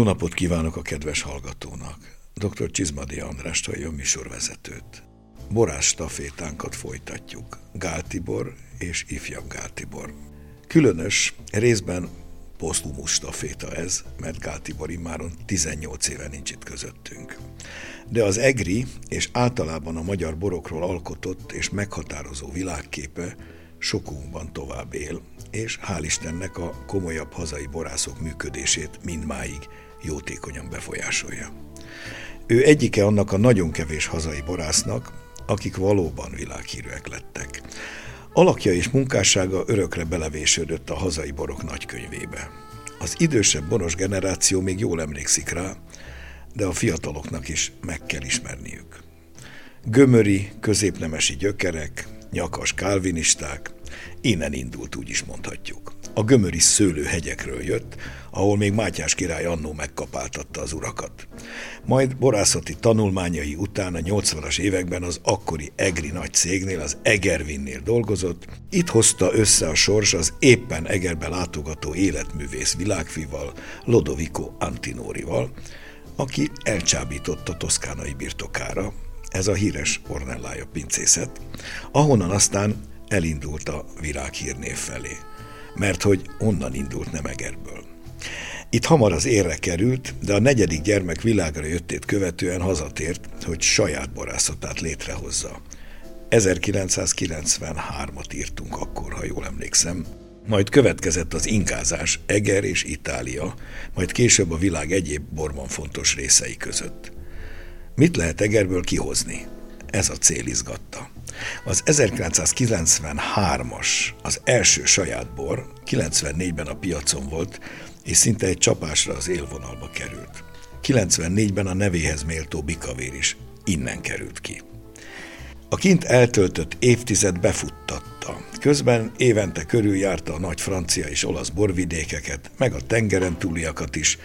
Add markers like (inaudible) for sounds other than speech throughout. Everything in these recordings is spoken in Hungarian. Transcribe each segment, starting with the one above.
Jó napot kívánok a kedves hallgatónak! Dr. Csizmadi Andrást a műsorvezetőt. Borás stafétánkat folytatjuk. Gál Tibor és ifjabb Gál Tibor. Különös, részben posztumus staféta ez, mert Gál Tibor immáron 18 éve nincs itt közöttünk. De az EGRI és általában a magyar borokról alkotott és meghatározó világképe sokunkban tovább él, és hál' Istennek a komolyabb hazai borászok működését mindmáig jótékonyan befolyásolja. Ő egyike annak a nagyon kevés hazai borásznak, akik valóban világhírűek lettek. Alakja és munkássága örökre belevésődött a hazai borok nagykönyvébe. Az idősebb boros generáció még jól emlékszik rá, de a fiataloknak is meg kell ismerniük. Gömöri, középnemesi gyökerek, nyakas kálvinisták, innen indult, úgy is mondhatjuk. A gömöri szőlőhegyekről jött, ahol még Mátyás király annó megkapáltatta az urakat. Majd borászati tanulmányai után a 80-as években az akkori Egri nagy cégnél, az Egervinnél dolgozott. Itt hozta össze a sors az éppen Egerbe látogató életművész világfival, Lodovico Antinorival, aki elcsábította toszkánai birtokára, ez a híres Ornellája pincészet, ahonnan aztán elindult a világhírnév felé, mert hogy onnan indult nem Egerből. Itt hamar az érre került, de a negyedik gyermek világra jöttét követően hazatért, hogy saját borászatát létrehozza. 1993-at írtunk akkor, ha jól emlékszem. Majd következett az inkázás Eger és Itália, majd később a világ egyéb borban fontos részei között. Mit lehet Egerből kihozni? Ez a cél izgatta. Az 1993-as, az első saját bor, 94-ben a piacon volt, és szinte egy csapásra az élvonalba került. 94-ben a nevéhez méltó bikavér is innen került ki. A kint eltöltött évtized befuttatta. Közben évente körüljárta a nagy francia és olasz borvidékeket, meg a tengeren túliakat is,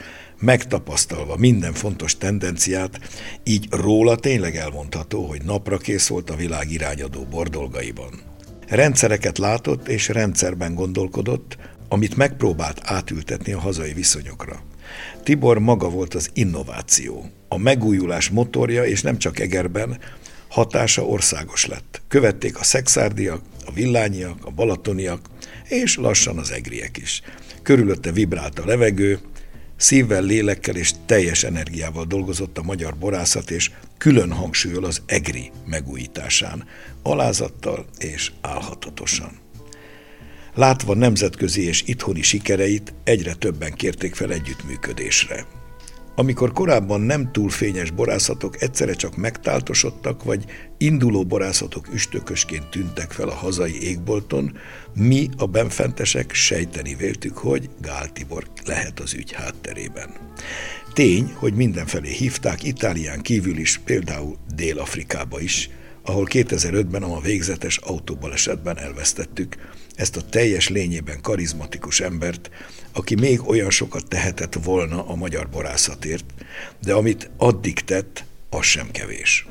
megtapasztalva minden fontos tendenciát, így róla tényleg elmondható, hogy napra kész volt a világ irányadó bordolgaiban. Rendszereket látott és rendszerben gondolkodott, amit megpróbált átültetni a hazai viszonyokra. Tibor maga volt az innováció, a megújulás motorja, és nem csak Egerben, hatása országos lett. Követték a szexárdiak, a villányiak, a balatoniak, és lassan az egriek is. Körülötte vibrált a levegő, Szívvel, lélekkel és teljes energiával dolgozott a magyar borászat, és külön hangsúlyol az EGRI megújításán, alázattal és álhatatosan. Látva nemzetközi és itthoni sikereit, egyre többen kérték fel együttműködésre. Amikor korábban nem túl fényes borászatok egyszerre csak megtáltosodtak, vagy induló borászatok üstökösként tűntek fel a hazai égbolton, mi a benfentesek sejteni véltük, hogy Gál Tibor lehet az ügy hátterében. Tény, hogy mindenfelé hívták, Itálián kívül is, például Dél-Afrikába is, ahol 2005-ben a végzetes autóbalesetben elvesztettük ezt a teljes lényében karizmatikus embert, aki még olyan sokat tehetett volna a magyar borászatért, de amit addig tett, az sem kevés.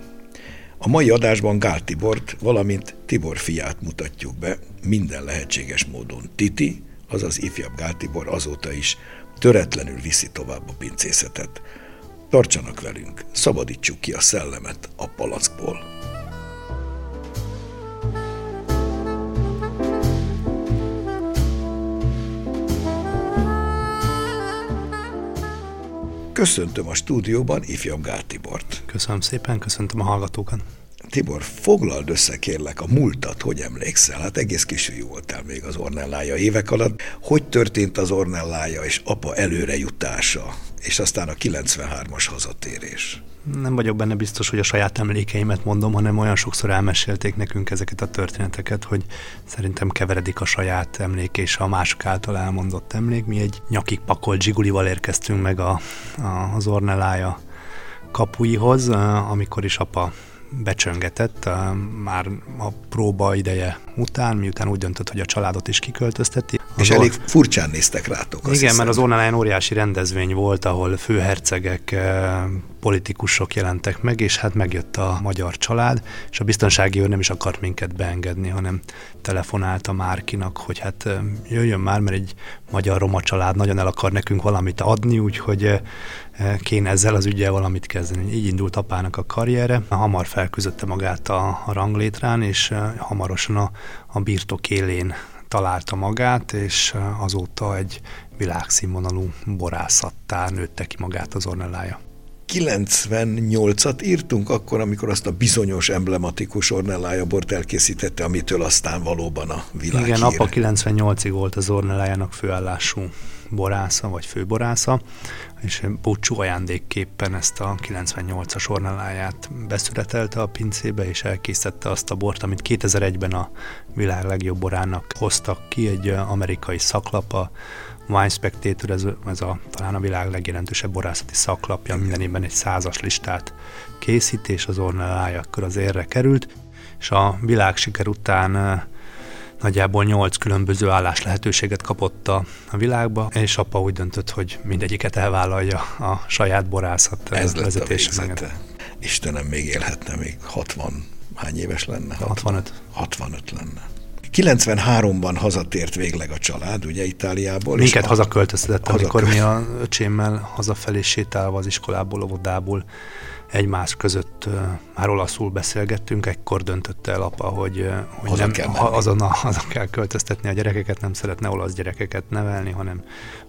A mai adásban Gál Tibort, valamint Tibor fiát mutatjuk be minden lehetséges módon. Titi, azaz ifjabb Gál Tibor azóta is töretlenül viszi tovább a pincészetet. Tartsanak velünk, szabadítsuk ki a szellemet a palackból. Köszöntöm a stúdióban ifjabb Gál Tibort. Köszönöm szépen, köszöntöm a hallgatókat. Tibor, foglald össze kérlek a múltat, hogy emlékszel? Hát egész kisfiú voltál még az Ornellája évek alatt. Hogy történt az Ornellája és apa előrejutása, és aztán a 93-as hazatérés? nem vagyok benne biztos, hogy a saját emlékeimet mondom, hanem olyan sokszor elmesélték nekünk ezeket a történeteket, hogy szerintem keveredik a saját emlék és a mások által elmondott emlék. Mi egy nyakig pakolt zsigulival érkeztünk meg a, a, az Ornelája kapuihoz, amikor is apa becsöngetett már a próba ideje után, miután úgy döntött, hogy a családot is kiköltözteti. Az és elég furcsán néztek rátok. Igen, hiszem. mert az Orneláján óriási rendezvény volt, ahol főhercegek, politikusok jelentek meg, és hát megjött a magyar család, és a biztonsági őr nem is akart minket beengedni, hanem telefonált a Márkinak, hogy hát jöjjön már, mert egy magyar roma család nagyon el akar nekünk valamit adni, úgyhogy kéne ezzel az ügyel valamit kezdeni. Így indult apának a karriere, hamar felküzdötte magát a, a ranglétrán, és hamarosan a, a birtok élén találta magát, és azóta egy világszínvonalú borászattá nőtte ki magát az Ornellája. 98-at írtunk akkor, amikor azt a bizonyos emblematikus Ornellája bort elkészítette, amitől aztán valóban a világ Igen, apa 98-ig volt az Ornellájának főállású borásza, vagy főborásza, és búcsú ajándékképpen ezt a 98-as ornelláját beszületelte a pincébe, és elkészítette azt a bort, amit 2001-ben a világ legjobb borának hoztak ki, egy amerikai szaklapa, Wine Spectator, ez, ez a, talán a világ legjelentősebb borászati szaklapja, minden évben egy százas listát készít, és az Ornellája akkor az érre került, és a világsiker után nagyjából nyolc különböző állás lehetőséget kapott a, a világba, és apa úgy döntött, hogy mindegyiket elvállalja a saját borászat Ez lett Istenem, még élhetne, még 60, hány éves lenne? 65. 65 lenne. 93-ban hazatért végleg a család, ugye Itáliából. Minket hazaköltöztetett, amikor mi a öcsémmel hazafelé sétálva az iskolából, óvodából egymás között már olaszul beszélgettünk, ekkor döntötte el apa, hogy, hogy haza nem, kell ha, azonnal (laughs) haza kell költöztetni a gyerekeket, nem szeretne olasz gyerekeket nevelni, hanem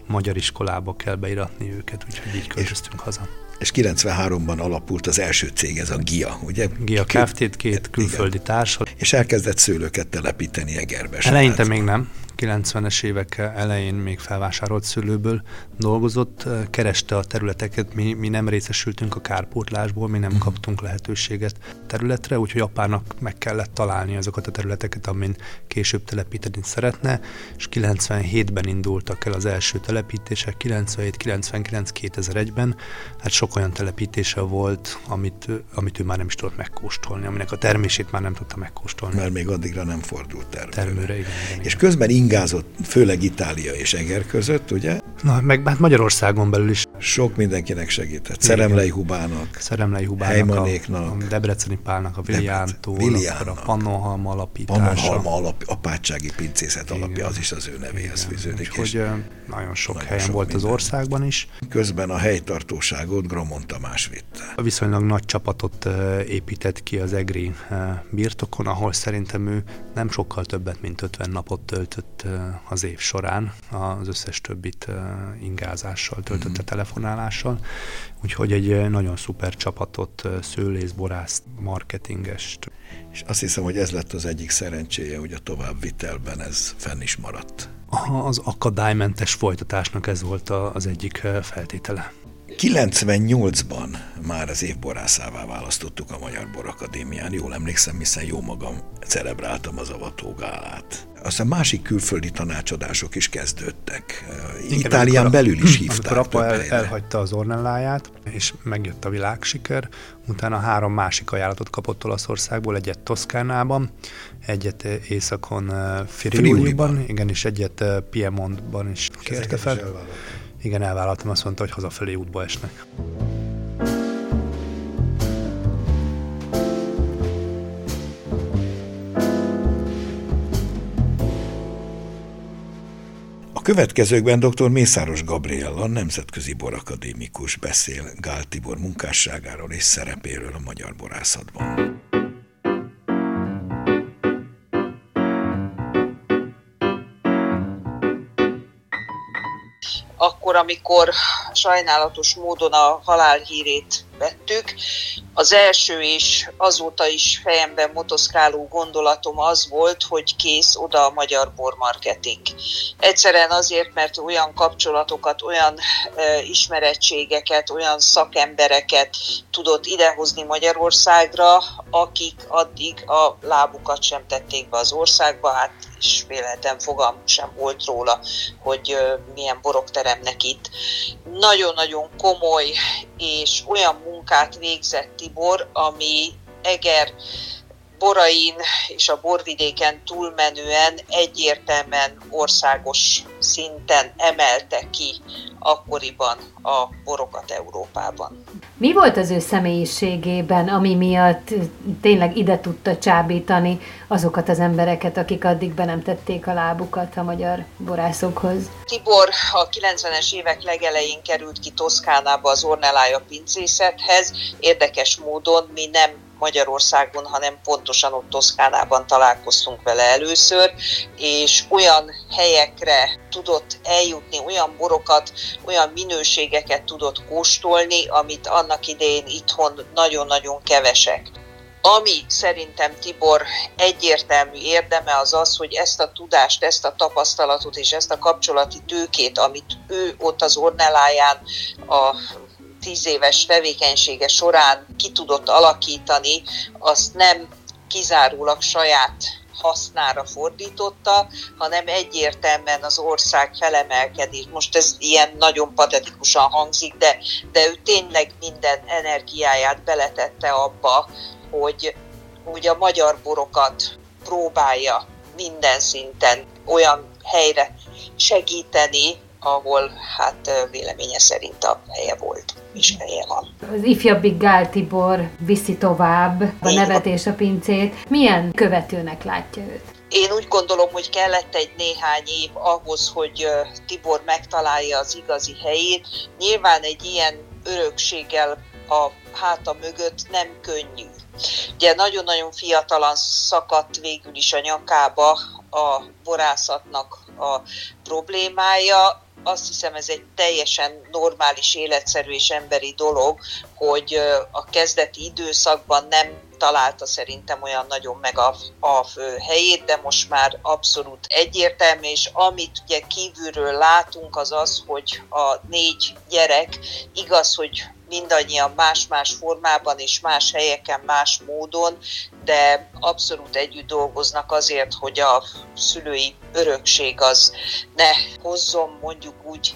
magyar iskolába kell beiratni őket, úgyhogy így költöztünk haza és 93-ban alapult az első cég, ez a GIA, ugye? GIA Kft. két külföldi társal. És elkezdett szőlőket telepíteni Egerbe. Eleinte még nem. 90-es évek elején még felvásárolt szülőből dolgozott, kereste a területeket, mi, mi nem részesültünk a kárpótlásból, mi nem uh-huh. kaptunk lehetőséget területre, úgyhogy apának meg kellett találni azokat a területeket, amin később telepíteni szeretne, és 97-ben indultak el az első telepítések, 97, 99, 2001-ben, hát sok olyan telepítése volt, amit, amit ő már nem is tudott megkóstolni, aminek a termését már nem tudta megkóstolni. Mert még addigra nem fordult termőre. termőre igen, igen, és közben ingázott, főleg Itália és Eger között, ugye? Na, meg hát Magyarországon belül is. Sok mindenkinek segített. Szeremlei Hubának, Szeremlei Hubának, a, a Debreceni Pálnak, a Viliántól, a Pannonhalma alapítása. Pannonhalma alap, apátsági pincészet alapja, Igen. az is az ő nevéhez Igen. fűződik. Úgyhogy nagyon sok nagyon helyen sok volt minden. az országban is. Közben a helytartóságot Gromon Tamás vitte. A viszonylag nagy csapatot épített ki az EGRI birtokon, ahol szerintem ő nem sokkal többet, mint 50 napot töltött az év során. Az összes többit ingázással töltötte, mm-hmm. telefonálással. Úgyhogy egy nagyon szuper csapatot, szőlészborászt, marketingest. És azt hiszem, hogy ez lett az egyik szerencséje, hogy a továbbvitelben ez fenn is maradt. Az akadálymentes folytatásnak ez volt az egyik feltétele. 98-ban már az évborászává választottuk a Magyar Borakadémián, jól emlékszem, hiszen jó magam celebráltam az avatógálát. Aztán másik külföldi tanácsadások is kezdődtek. Igen, Itálián amikor, belül is hívták. Amikor apa el, elhagyta az Ornelláját, és megjött a világsiker, utána három másik ajánlatot kapott Olaszországból, egyet Toszkánában, egyet északon eh, Friuliban, igen, és egyet eh, Piemontban is kérte fel. Igen, elvállaltam, azt mondta, hogy hazafelé útba esnek. Következőkben dr. Mészáros Gabriella, nemzetközi borakadémikus beszél Gál Tibor munkásságáról és szerepéről a magyar borászatban. akkor, amikor sajnálatos módon a halálhírét vettük. Az első és azóta is fejemben motoszkáló gondolatom az volt, hogy kész oda a magyar bormarketing. Egyszerűen azért, mert olyan kapcsolatokat, olyan e, ismerettségeket, olyan szakembereket tudott idehozni Magyarországra, akik addig a lábukat sem tették be az országba, hát és véletlen fogalm sem volt róla, hogy milyen borok teremnek itt. Nagyon-nagyon komoly és olyan munkát végzett Tibor, ami Eger borain és a borvidéken túlmenően egyértelműen országos szinten emelte ki akkoriban a borokat Európában. Mi volt az ő személyiségében, ami miatt tényleg ide tudta csábítani azokat az embereket, akik addig be nem tették a lábukat a magyar borászokhoz? Tibor a 90-es évek legelején került ki Toszkánába az Ornelája pincészethez. Érdekes módon mi nem Magyarországon, hanem pontosan ott Toszkánában találkoztunk vele először, és olyan helyekre tudott eljutni, olyan borokat, olyan minőségeket tudott kóstolni, amit annak idején itthon nagyon-nagyon kevesek. Ami szerintem Tibor egyértelmű érdeme az az, hogy ezt a tudást, ezt a tapasztalatot és ezt a kapcsolati tőkét, amit ő ott az Orneláján a tíz éves tevékenysége során ki tudott alakítani, azt nem kizárólag saját hasznára fordította, hanem egyértelműen az ország felemelkedés. Most ez ilyen nagyon patetikusan hangzik, de, de ő tényleg minden energiáját beletette abba, hogy, hogy a magyar borokat próbálja minden szinten olyan helyre segíteni, ahol hát véleménye szerint a helye volt és helye van. Az ifjabbik Gál Tibor viszi tovább a nevet és a pincét. Milyen követőnek látja őt? Én úgy gondolom, hogy kellett egy néhány év ahhoz, hogy Tibor megtalálja az igazi helyét. Nyilván egy ilyen örökséggel a háta mögött nem könnyű. Ugye nagyon-nagyon fiatalan szakadt végül is a nyakába a borászatnak a problémája, azt hiszem ez egy teljesen normális, életszerű és emberi dolog, hogy a kezdeti időszakban nem találta szerintem olyan nagyon meg a, a helyét, de most már abszolút egyértelmű, és amit ugye kívülről látunk, az az, hogy a négy gyerek igaz, hogy mindannyian más-más formában és más helyeken, más módon, de abszolút együtt dolgoznak azért, hogy a szülői örökség az ne hozzon mondjuk úgy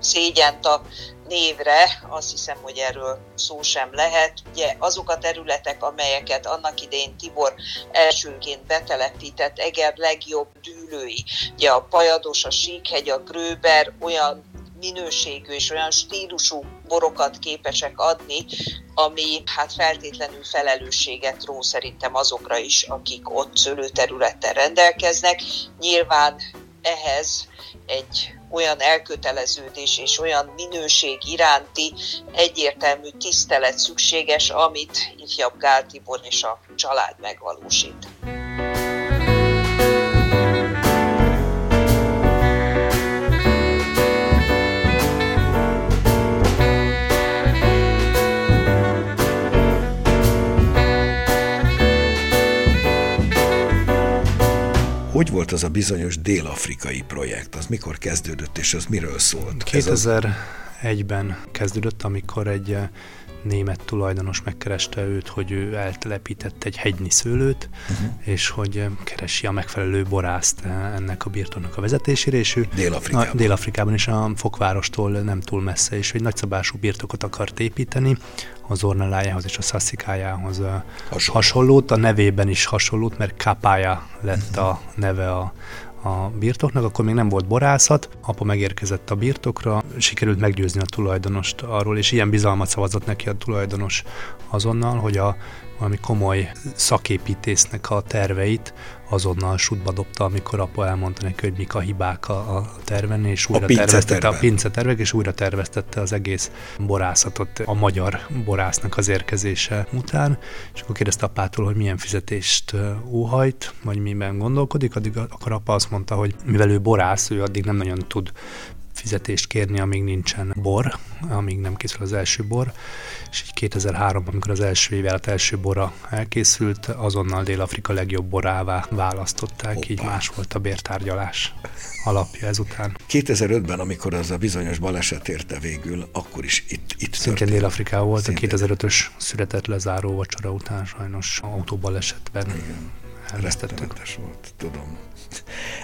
szégyent a névre, azt hiszem, hogy erről szó sem lehet. Ugye azok a területek, amelyeket annak idején Tibor elsőként betelepített, Eger legjobb dűlői, ugye a Pajados, a Síkhegy, a Gröber olyan minőségű és olyan stílusú borokat képesek adni, ami hát feltétlenül felelősséget ró szerintem azokra is, akik ott szőlőterülettel rendelkeznek. Nyilván ehhez egy olyan elköteleződés és olyan minőség iránti egyértelmű tisztelet szükséges, amit ifjabb Gál Tibor és a család megvalósít. Hogy volt az a bizonyos dél-afrikai projekt? Az mikor kezdődött, és az miről szólt? 2001-ben kezdődött, amikor egy német tulajdonos megkereste őt, hogy ő eltelepített egy hegynyi szőlőt, uh-huh. és hogy keresi a megfelelő borászt ennek a birtoknak a vezetésére, és ő Dél-Afrikában. Dél-Afrikában is a fokvárostól nem túl messze, és egy nagyszabású birtokot akart építeni, az Ornelájához és a Szaszikájához Hasonló. hasonlót, a nevében is hasonlót, mert Kapája lett uh-huh. a neve a, a birtoknak, akkor még nem volt borászat, apa megérkezett a birtokra, sikerült meggyőzni a tulajdonost arról, és ilyen bizalmat szavazott neki a tulajdonos azonnal, hogy a valami komoly szaképítésznek a terveit azonnal sútba dobta, amikor apa elmondta neki, hogy mik a hibák a, a terven, és újra a terveztette a pince tervek, és újra terveztette az egész borászatot a magyar borásznak az érkezése után, és akkor kérdezte apától, hogy milyen fizetést óhajt, vagy miben gondolkodik, addig akkor apa azt mondta, hogy mivel ő borász, ő addig nem nagyon tud fizetést kérni, amíg nincsen bor, amíg nem készül az első bor, és így 2003-ban, amikor az első évet első bora elkészült, azonnal Dél-Afrika legjobb borává választották, Opa. így más volt a bértárgyalás alapja ezután. 2005-ben, amikor az a bizonyos baleset érte végül, akkor is itt, itt Szintén Dél-Afrikában volt Szintén. a 2005-ös született lezáró vacsora után sajnos autóbalesetben Igen elvesztettük. volt, tudom.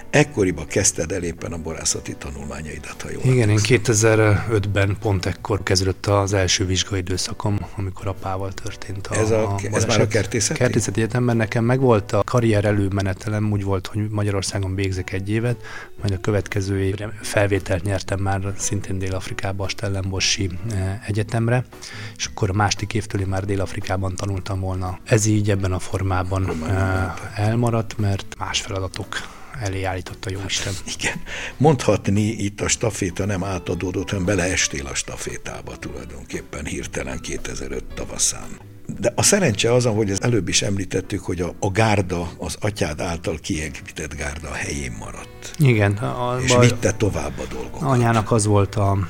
Ekkoriban kezdted el éppen a borászati tanulmányaidat, ha jól Igen, én 2005-ben pont ekkor kezdődött az első vizsgai időszakom, amikor apával történt a Ez, a, a ez már a kertészeti? Kertészeti egyetemben nekem megvolt a karrier előmenetelem, úgy volt, hogy Magyarországon végzek egy évet, majd a következő évre felvételt nyertem már szintén Dél-Afrikába, a Stellenbosch eh, Egyetemre, és akkor a másik évtől én már Dél-Afrikában tanultam volna. Ez így ebben a formában eh, elmaradt, mert más feladatok elé állította jó Isten. (laughs) Igen. Mondhatni itt a staféta nem átadódott, hanem beleestél a stafétába tulajdonképpen hirtelen 2005 tavaszán. De a szerencse az, ahogy az előbb is említettük, hogy a, a gárda, az atyád által kiegített gárda a helyén maradt. Igen. A, és vitte tovább a dolgokat. Anyának az volt a, a,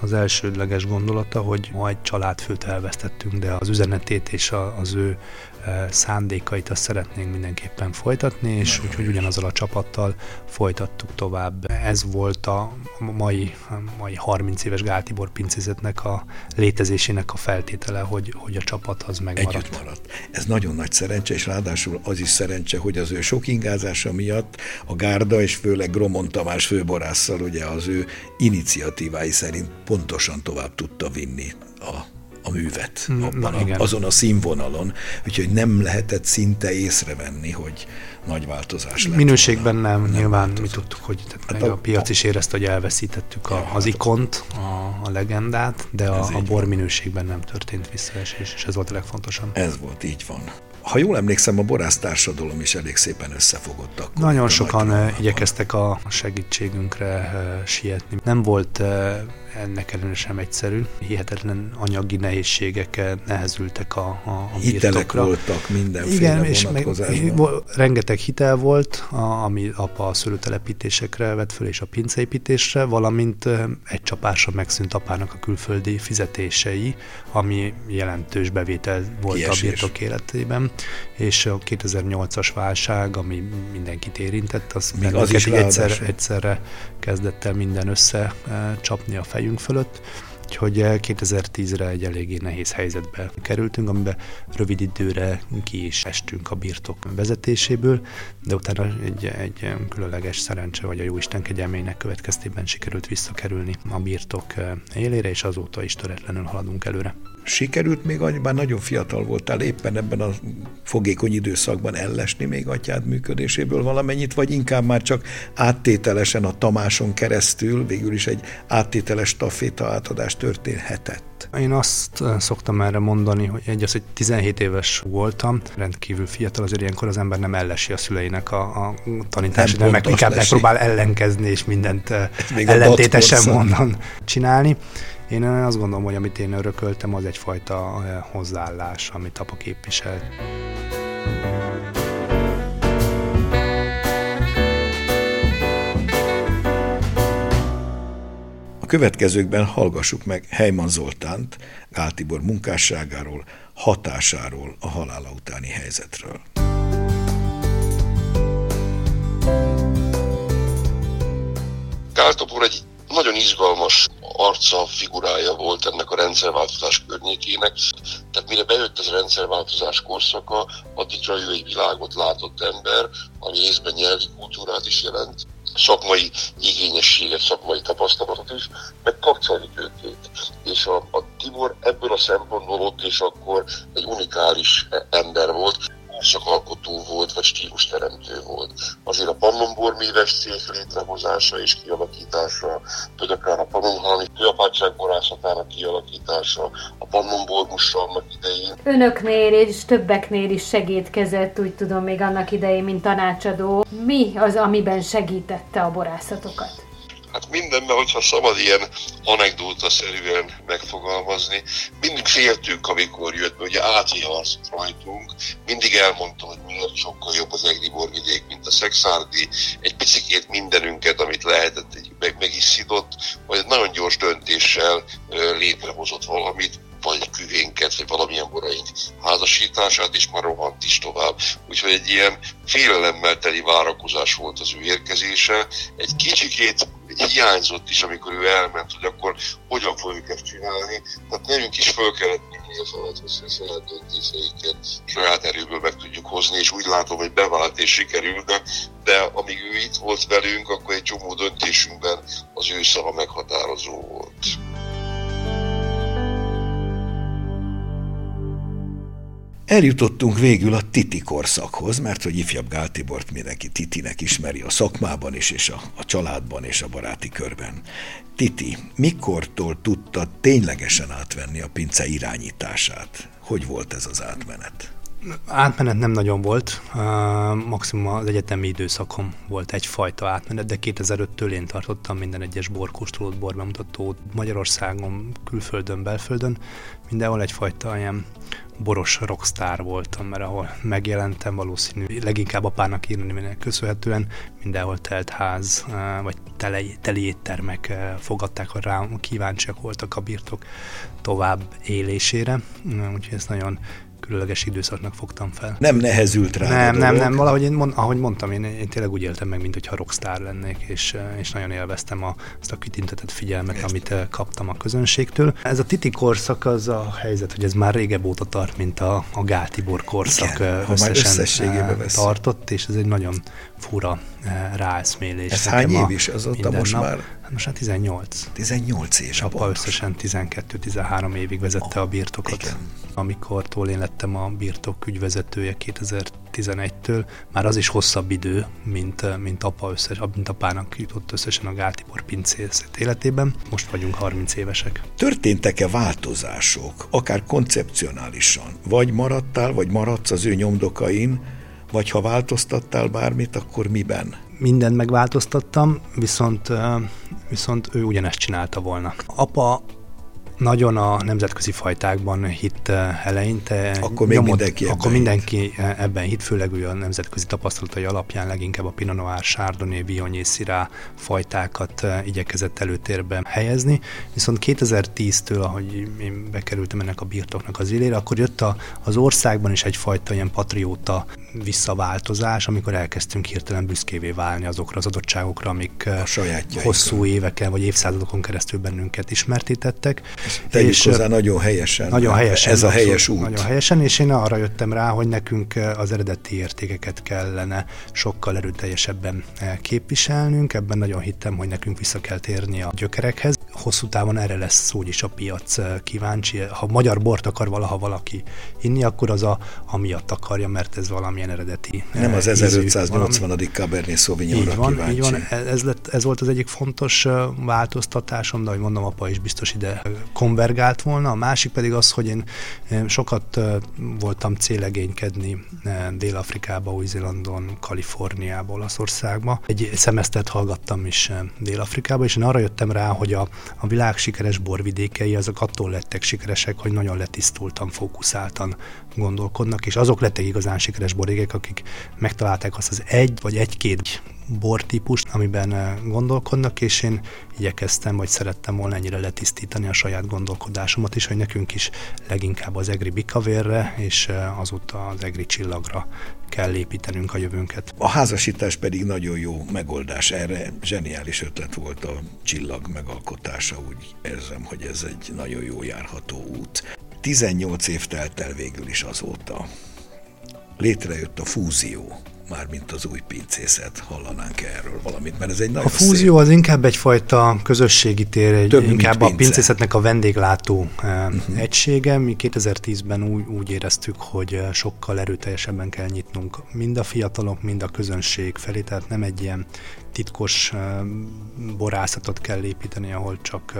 az elsődleges gondolata, hogy ma egy családfőt elvesztettünk, de az üzenetét és a, az ő szándékait azt szeretnénk mindenképpen folytatni, és úgyhogy ugyanazzal a csapattal folytattuk tovább. Ez volt a mai, mai 30 éves Gáltibor pincészetnek a létezésének a feltétele, hogy, hogy a csapat az megmaradt. Együtt maradt. Ez nagyon nagy szerencse, és ráadásul az is szerencse, hogy az ő sok ingázása miatt a Gárda, és főleg Gromon Tamás főborásszal ugye az ő iniciatívái szerint pontosan tovább tudta vinni a a művet mm, abban Na, a, azon a színvonalon, úgyhogy nem lehetett szinte észrevenni, hogy nagy változás lett. Minőségben nem, nem nyilván változat. mi tudtuk, hogy hát a, a piac is érezte, hogy elveszítettük a, az hát ikont, a, a legendát, de a, a bor minőségben nem történt visszaesés, és ez volt a legfontosabb. Ez volt, így van ha jól emlékszem, a borász társadalom is elég szépen összefogott. Akkor Nagyon sokan igyekeztek a segítségünkre sietni. Nem volt ennek ellenére sem egyszerű. Hihetetlen anyagi nehézségek nehezültek a, a, a Hitelek voltak mindenféle Igen, és meg, rengeteg hitel volt, a, ami apa a szőlőtelepítésekre vett föl, és a pinceépítésre, valamint egy csapásra megszűnt apának a külföldi fizetései, ami jelentős bevétel volt Kiesés. a birtok életében, és a 2008-as válság, ami mindenkit érintett, az, Még az is egyszer, egyszerre kezdett el minden összecsapni a fejünk fölött, úgyhogy 2010-re egy eléggé nehéz helyzetbe kerültünk, amiben rövid időre ki is estünk a birtok vezetéséből, de utána egy, egy különleges szerencse, vagy a Jóisten kegyelmének következtében sikerült visszakerülni a birtok élére, és azóta is töretlenül haladunk előre sikerült még annyiban nagyon fiatal voltál éppen ebben a fogékony időszakban ellesni még atyád működéséből valamennyit, vagy inkább már csak áttételesen a Tamáson keresztül végül is egy áttételes staféta átadás történhetett? Én azt eh, szoktam erre mondani, hogy egy az, hogy 17 éves voltam, rendkívül fiatal, azért ilyenkor az ember nem ellesi a szüleinek a, a tanítást, de meg, inkább megpróbál ellenkezni és mindent eh, ellentétesen mondan csinálni. Én azt gondolom, hogy amit én örököltem, az egyfajta eh, hozzáállás, amit apa képviselt. A következőkben hallgassuk meg Heiman Zoltánt, Gáltibor munkásságáról, hatásáról, a halála utáni helyzetről. Gáltibor egy nagyon izgalmas arca, figurája volt ennek a rendszerváltozás környékének. Tehát mire bejött ez a rendszerváltozás korszaka, addigra ő egy világot látott ember, ami részben nyelvi kultúrát is jelent, szakmai igényességet, szakmai tapasztalatot is, meg kapcsolni őket. És a, a Tibor ebből a szempontból ott és akkor egy unikális ember volt alkotó volt, vagy stílusteremtő volt. Azért a Pannonbor műves cég létrehozása és kialakítása, vagy akár a Pannonhalmi főapátság borászatának kialakítása, a Pannonbor annak idején. Önöknél és többeknél is segítkezett, úgy tudom, még annak idején, mint tanácsadó. Mi az, amiben segítette a borászatokat? Hát mindenben, hogyha szabad ilyen anekdóta-szerűen megfogalmazni, mindig féltünk, amikor jött be, ugye átviharzott rajtunk, mindig elmondtam, hogy miért sokkal jobb az Egri borvidék, mint a Szexárdi, egy picikét mindenünket, amit lehetett, meg, meg is szidott, vagy nagyon gyors döntéssel létrehozott valamit, vagy egy küvénket, vagy valamilyen boraink házasítását, és már rohant is tovább. Úgyhogy egy ilyen félelemmel teli várakozás volt az ő érkezése. Egy kicsikét hiányzott is, amikor ő elment, hogy akkor hogyan fogjuk ezt csinálni. Tehát nekünk is föl kellett minni a falat, hogy a saját döntéseiket saját erőből meg tudjuk hozni, és úgy látom, hogy bevált és sikerült, de, de amíg ő itt volt velünk, akkor egy csomó döntésünkben az ő szava meghatározó volt. Eljutottunk végül a Titi korszakhoz, mert hogy ifjabb Gál Tibort mindenki Titinek ismeri a szakmában is, és a, a családban és a baráti körben. Titi, mikortól tudta ténylegesen átvenni a pince irányítását? Hogy volt ez az átmenet? Átmenet nem nagyon volt, maximum az egyetemi időszakom volt egyfajta átmenet, de 2005-től én tartottam minden egyes borkóstolót, borbemutatót Magyarországon, külföldön, belföldön, mindenhol egyfajta ilyen boros rockstar voltam, mert ahol megjelentem valószínű, leginkább apának írni köszönhetően mindenhol telt ház, vagy tele, teli éttermek fogadták, hogy rám kíváncsiak voltak a birtok tovább élésére, úgyhogy ez nagyon különleges időszaknak fogtam fel. Nem nehezült rá Nem, nem, nem, valahogy én, ahogy mondtam, én, én tényleg úgy éltem meg, mint hogyha rockstar lennék, és, és nagyon élveztem a, azt a kitintetett figyelmet, Ezt. amit eh, kaptam a közönségtől. Ez a Titi korszak az a helyzet, hogy ez már régebb óta tart, mint a, a Gál Tibor korszak Igen, eh, összesen eh, tartott, és ez egy nagyon fura ráeszmélés. Ez hány év is az ott most nap. már? Most már 18. 18 év. És apa összesen 12-13 évig vezette oh, a birtokot. Igen amikor én lettem a birtok ügyvezetője 2011-től, már az is hosszabb idő, mint, mint, apa összes, mint apának jutott összesen a Gáltibor pincészet életében. Most vagyunk 30 évesek. Történtek-e változások, akár koncepcionálisan? Vagy maradtál, vagy maradsz az ő nyomdokain, vagy ha változtattál bármit, akkor miben? Mindent megváltoztattam, viszont, viszont ő ugyanezt csinálta volna. Apa nagyon a nemzetközi fajtákban hitt eh, eleinte. Akkor még nyomott, mindenki ebben Akkor mindenki hitt. Eh, ebben hitt, főleg ő a nemzetközi tapasztalatai alapján leginkább a Pinot Noir, Chardonnay, Viognier, Syrah fajtákat eh, igyekezett előtérbe helyezni. Viszont 2010-től, ahogy én bekerültem ennek a birtoknak az élére, akkor jött a, az országban is egyfajta ilyen patrióta visszaváltozás, amikor elkezdtünk hirtelen büszkévé válni azokra az adottságokra, amik hosszú éveken vagy évszázadokon keresztül bennünket ismertítettek. Tegyük és hozzá nagyon helyesen. Nagyon helyesen. Ez a helyes út. Nagyon helyesen, és én arra jöttem rá, hogy nekünk az eredeti értékeket kellene sokkal erőteljesebben képviselnünk. Ebben nagyon hittem, hogy nekünk vissza kell térni a gyökerekhez. Hosszú távon erre lesz szó is a piac kíváncsi. Ha magyar bort akar valaha valaki inni, akkor az a, amiatt akarja, mert ez valamilyen eredeti. Nem az 1580. Valami... Cabernet Sauvignonra van, kíváncsi. Így van, ez, lett, ez volt az egyik fontos változtatásom, de ahogy mondom, apa is biztos ide konvergált volna, a másik pedig az, hogy én sokat voltam célegénykedni Dél-Afrikába, Új-Zélandon, Kaliforniába, Olaszországba. Egy szemesztert hallgattam is Dél-Afrikába, és én arra jöttem rá, hogy a, a világ sikeres borvidékei azok attól lettek sikeresek, hogy nagyon letisztultan, fókuszáltan gondolkodnak, és azok lettek igazán sikeres borégek, akik megtalálták azt az egy vagy egy-két bortípust, amiben eh, gondolkodnak, és én igyekeztem, vagy szerettem volna ennyire letisztítani a saját gondolkodásomat is, hogy nekünk is leginkább az egri bikavérre, és eh, azóta az egri csillagra kell építenünk a jövőnket. A házasítás pedig nagyon jó megoldás erre. Zseniális ötlet volt a csillag megalkotása, úgy érzem, hogy ez egy nagyon jó járható út. 18 év telt el végül is azóta. Létrejött a fúzió, mármint az új pincészet, hallanánk erről valamit, mert ez egy nagyon A fúzió szép... az inkább egyfajta közösségi tér, egy, Több, inkább a pincészetnek a vendéglátó uh-huh. egysége. Mi 2010-ben úgy, úgy éreztük, hogy eh, sokkal erőteljesebben kell nyitnunk mind a fiatalok, mind a közönség felé, tehát nem egy ilyen titkos borászatot kell építeni, ahol csak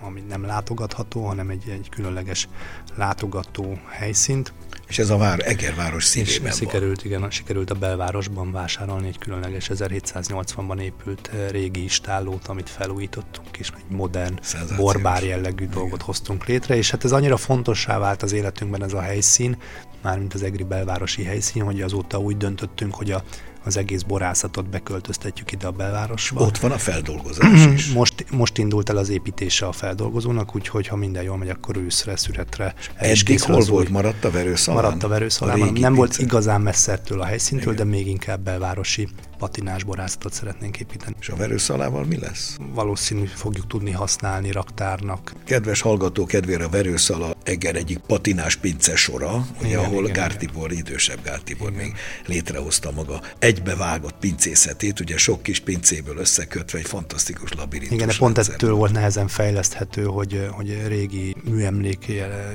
ami nem látogatható, hanem egy, egy különleges látogató helyszínt. És ez a vár, Egerváros szívében és sikerült, igen, sikerült a belvárosban vásárolni egy különleges 1780-ban épült régi istállót, amit felújítottunk, és egy modern, Szenzációs. borbár jellegű igen. dolgot hoztunk létre, és hát ez annyira fontossá vált az életünkben ez a helyszín, mármint az Egri belvárosi helyszín, hogy azóta úgy döntöttünk, hogy a, az egész borászatot beköltöztetjük ide a belvárosba. Ott van a feldolgozás is. (clears throat) Most, most indult el az építése a feldolgozónak, úgyhogy ha minden jól megy, akkor őszre, szüretre. Eddig hol volt? Maradt a verőszalán? Maradt a verőszalán. Nem pince. volt igazán messze ettől a helyszíntől, Igen. de még inkább belvárosi patinás borászatot szeretnénk építeni. És a verőszalával mi lesz? Valószínű fogjuk tudni használni raktárnak. Kedves hallgató kedvére a verőszala Eger egyik patinás pince sora, ugye, ahol igen, Gártibor, igen. idősebb Gártibor igen. még létrehozta maga egybevágott pincészetét, ugye sok kis pincéből összekötve egy fantasztikus labirintus. Igen, de pont ettől volt nehezen fejleszthető, hogy, hogy régi műemlék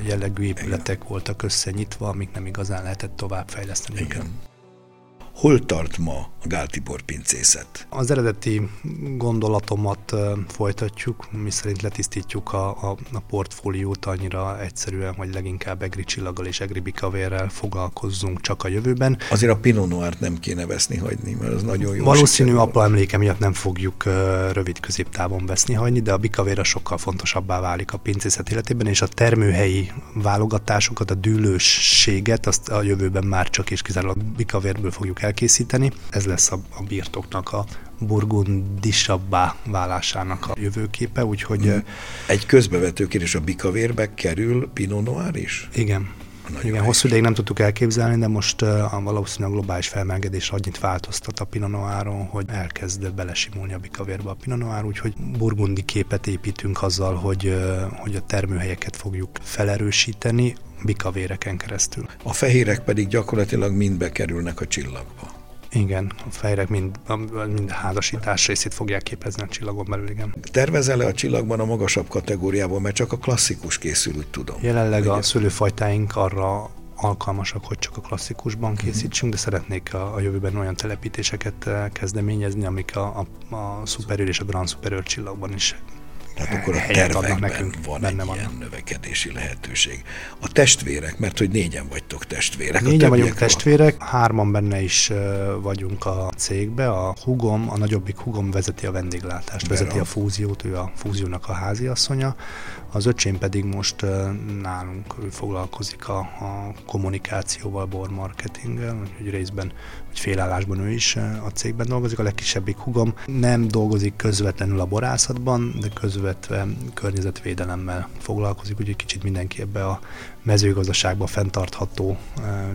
jellegű épületek igen. voltak összenyitva, amik nem igazán lehetett tovább fejleszteni. Igen. Hol tart ma a Gáltibor pincészet? Az eredeti gondolatomat folytatjuk, mi szerint letisztítjuk a, a, a portfóliót annyira egyszerűen, hogy leginkább egri csillaggal és egri bikavérrel foglalkozzunk csak a jövőben. Azért a Pinot Noir nem kéne veszni hagyni, mert az nagyon jó. Valószínű apa emléke miatt nem fogjuk rövid középtávon veszni hagyni, de a bikavéra sokkal fontosabbá válik a pincészet életében, és a termőhelyi válogatásokat, a dűlősséget, azt a jövőben már csak és kizárólag bikavérből fogjuk elkészíteni. Ez lesz a, a birtoknak a burgundisabbá válásának a jövőképe, úgyhogy... Hmm. Egy közbevető kérdés, a bikavérbe kerül Pinot Noir is? Igen. Nagyon Igen, hosszú ideig nem tudtuk elképzelni, de most uh, valószínűleg a globális felmelegedés annyit változtat a Pinot Noiron, hogy elkezd belesimulni a bikavérbe a Pinot Noir, úgyhogy burgundi képet építünk azzal, hogy, uh, hogy a termőhelyeket fogjuk felerősíteni, bikavéreken keresztül. A fehérek pedig gyakorlatilag mind bekerülnek a csillagba. Igen, a fejrek mind, mind házasítás részét fogják képezni a csillagon belül, igen. Tervezel-e a csillagban a magasabb kategóriában, mert csak a klasszikus készül, úgy tudom. Jelenleg igen. a szülőfajtáink arra alkalmasak, hogy csak a klasszikusban mhm. készítsünk, de szeretnék a, a jövőben olyan telepítéseket eh, kezdeményezni, amik a, a, a Superior és a Grand Superior csillagban is tehát akkor a tervekben nekünk, van benne egy van. ilyen növekedési lehetőség. A testvérek, mert hogy négyen vagytok testvérek. Négyen vagyunk van. testvérek, hárman benne is vagyunk a cégbe. A hugom, a nagyobbik hugom vezeti a vendéglátást, Bera. vezeti a fúziót, ő a fúziónak a háziasszonya. Az öcsém pedig most nálunk ő foglalkozik a, a kommunikációval, bormarketinggel, úgyhogy részben, hogy félállásban ő is a cégben dolgozik. A legkisebbik hugom nem dolgozik közvetlenül a borászatban, de közvetve környezetvédelemmel foglalkozik, úgyhogy kicsit mindenki ebbe a mezőgazdaságba, fenntartható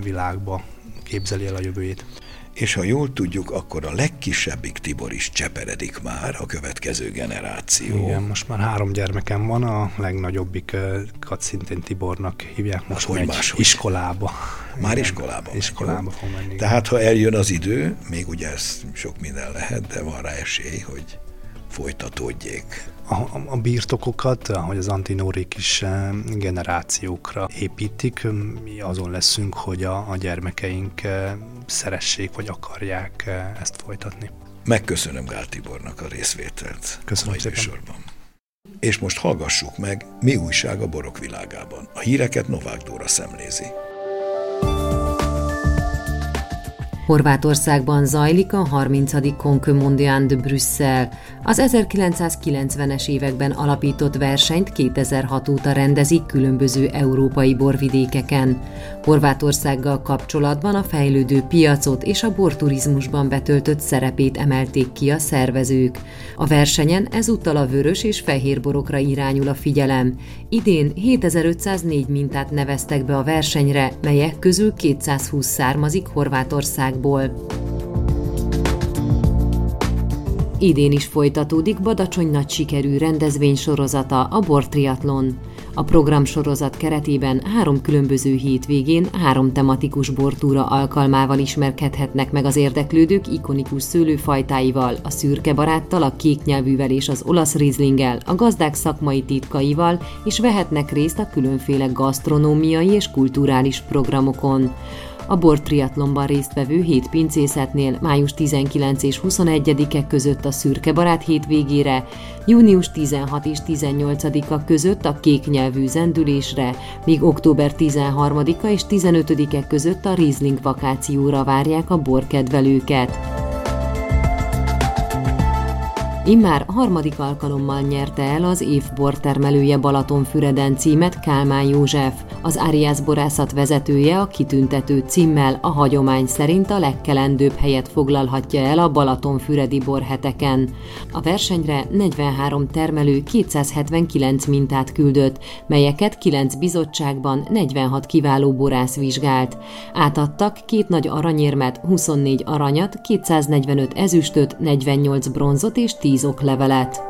világba képzeli el a jövőjét és ha jól tudjuk, akkor a legkisebbik Tibor is cseperedik már, a következő generáció. Igen, most már három gyermekem van, a legnagyobbikat szintén Tibornak hívják, most hogy megy máshogy? iskolába. Már Igen, iskolába Iskolába fog menni. Tehát ha eljön az idő, még ugye ez sok minden lehet, de van rá esély, hogy folytatódjék. A, a birtokokat, ahogy az antinórik is eh, generációkra építik, mi azon leszünk, hogy a, a gyermekeink eh, szeressék, vagy akarják eh, ezt folytatni. Megköszönöm Gál Tibornak a részvételt Köszönöm a mai műsorban. És most hallgassuk meg, mi újság a borok világában. A híreket Novák Dóra szemlézi. Horvátországban zajlik a 30. Conque Mondial de Brüsszel. Az 1990-es években alapított versenyt 2006 óta rendezik különböző európai borvidékeken. Horvátországgal kapcsolatban a fejlődő piacot és a borturizmusban betöltött szerepét emelték ki a szervezők. A versenyen ezúttal a vörös és fehér borokra irányul a figyelem. Idén 7504 mintát neveztek be a versenyre, melyek közül 220 származik Horvátországból. Idén is folytatódik Badacsony nagy sikerű rendezvény sorozata, a Bortriatlon. A program sorozat keretében három különböző hétvégén három tematikus bortúra alkalmával ismerkedhetnek meg az érdeklődők ikonikus szőlőfajtáival, a szürke baráttal, a kék nyelvűvel és az olasz rizlinggel, a gazdák szakmai titkaival, és vehetnek részt a különféle gasztronómiai és kulturális programokon. A bortriatlonban résztvevő hét pincészetnél május 19 és 21-e között a Szürke Barát hétvégére, június 16 és 18-a között a kék nyelvű zendülésre, míg október 13-a és 15-e között a Riesling vakációra várják a borkedvelőket. Immár harmadik alkalommal nyerte el az év bortermelője Balatonfüreden címet Kálmán József. Az Arias borászat vezetője a kitüntető címmel a hagyomány szerint a legkelendőbb helyet foglalhatja el a Balatonfüredi borheteken. A versenyre 43 termelő 279 mintát küldött, melyeket 9 bizottságban 46 kiváló borász vizsgált. Átadtak két nagy aranyérmet, 24 aranyat, 245 ezüstöt, 48 bronzot és 10 oklevelet.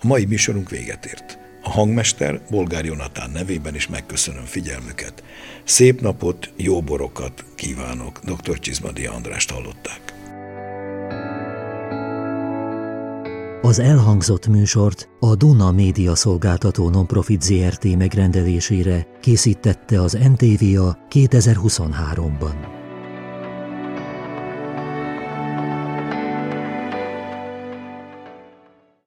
A mai műsorunk véget ért. A hangmester Bolgár Jonatán nevében is megköszönöm figyelmüket. Szép napot, jó borokat kívánok. Dr. Csizmadia Andrást hallották. Az elhangzott műsort a Duna Média Szolgáltató Nonprofit ZRT megrendelésére készítette az NTVA 2023-ban.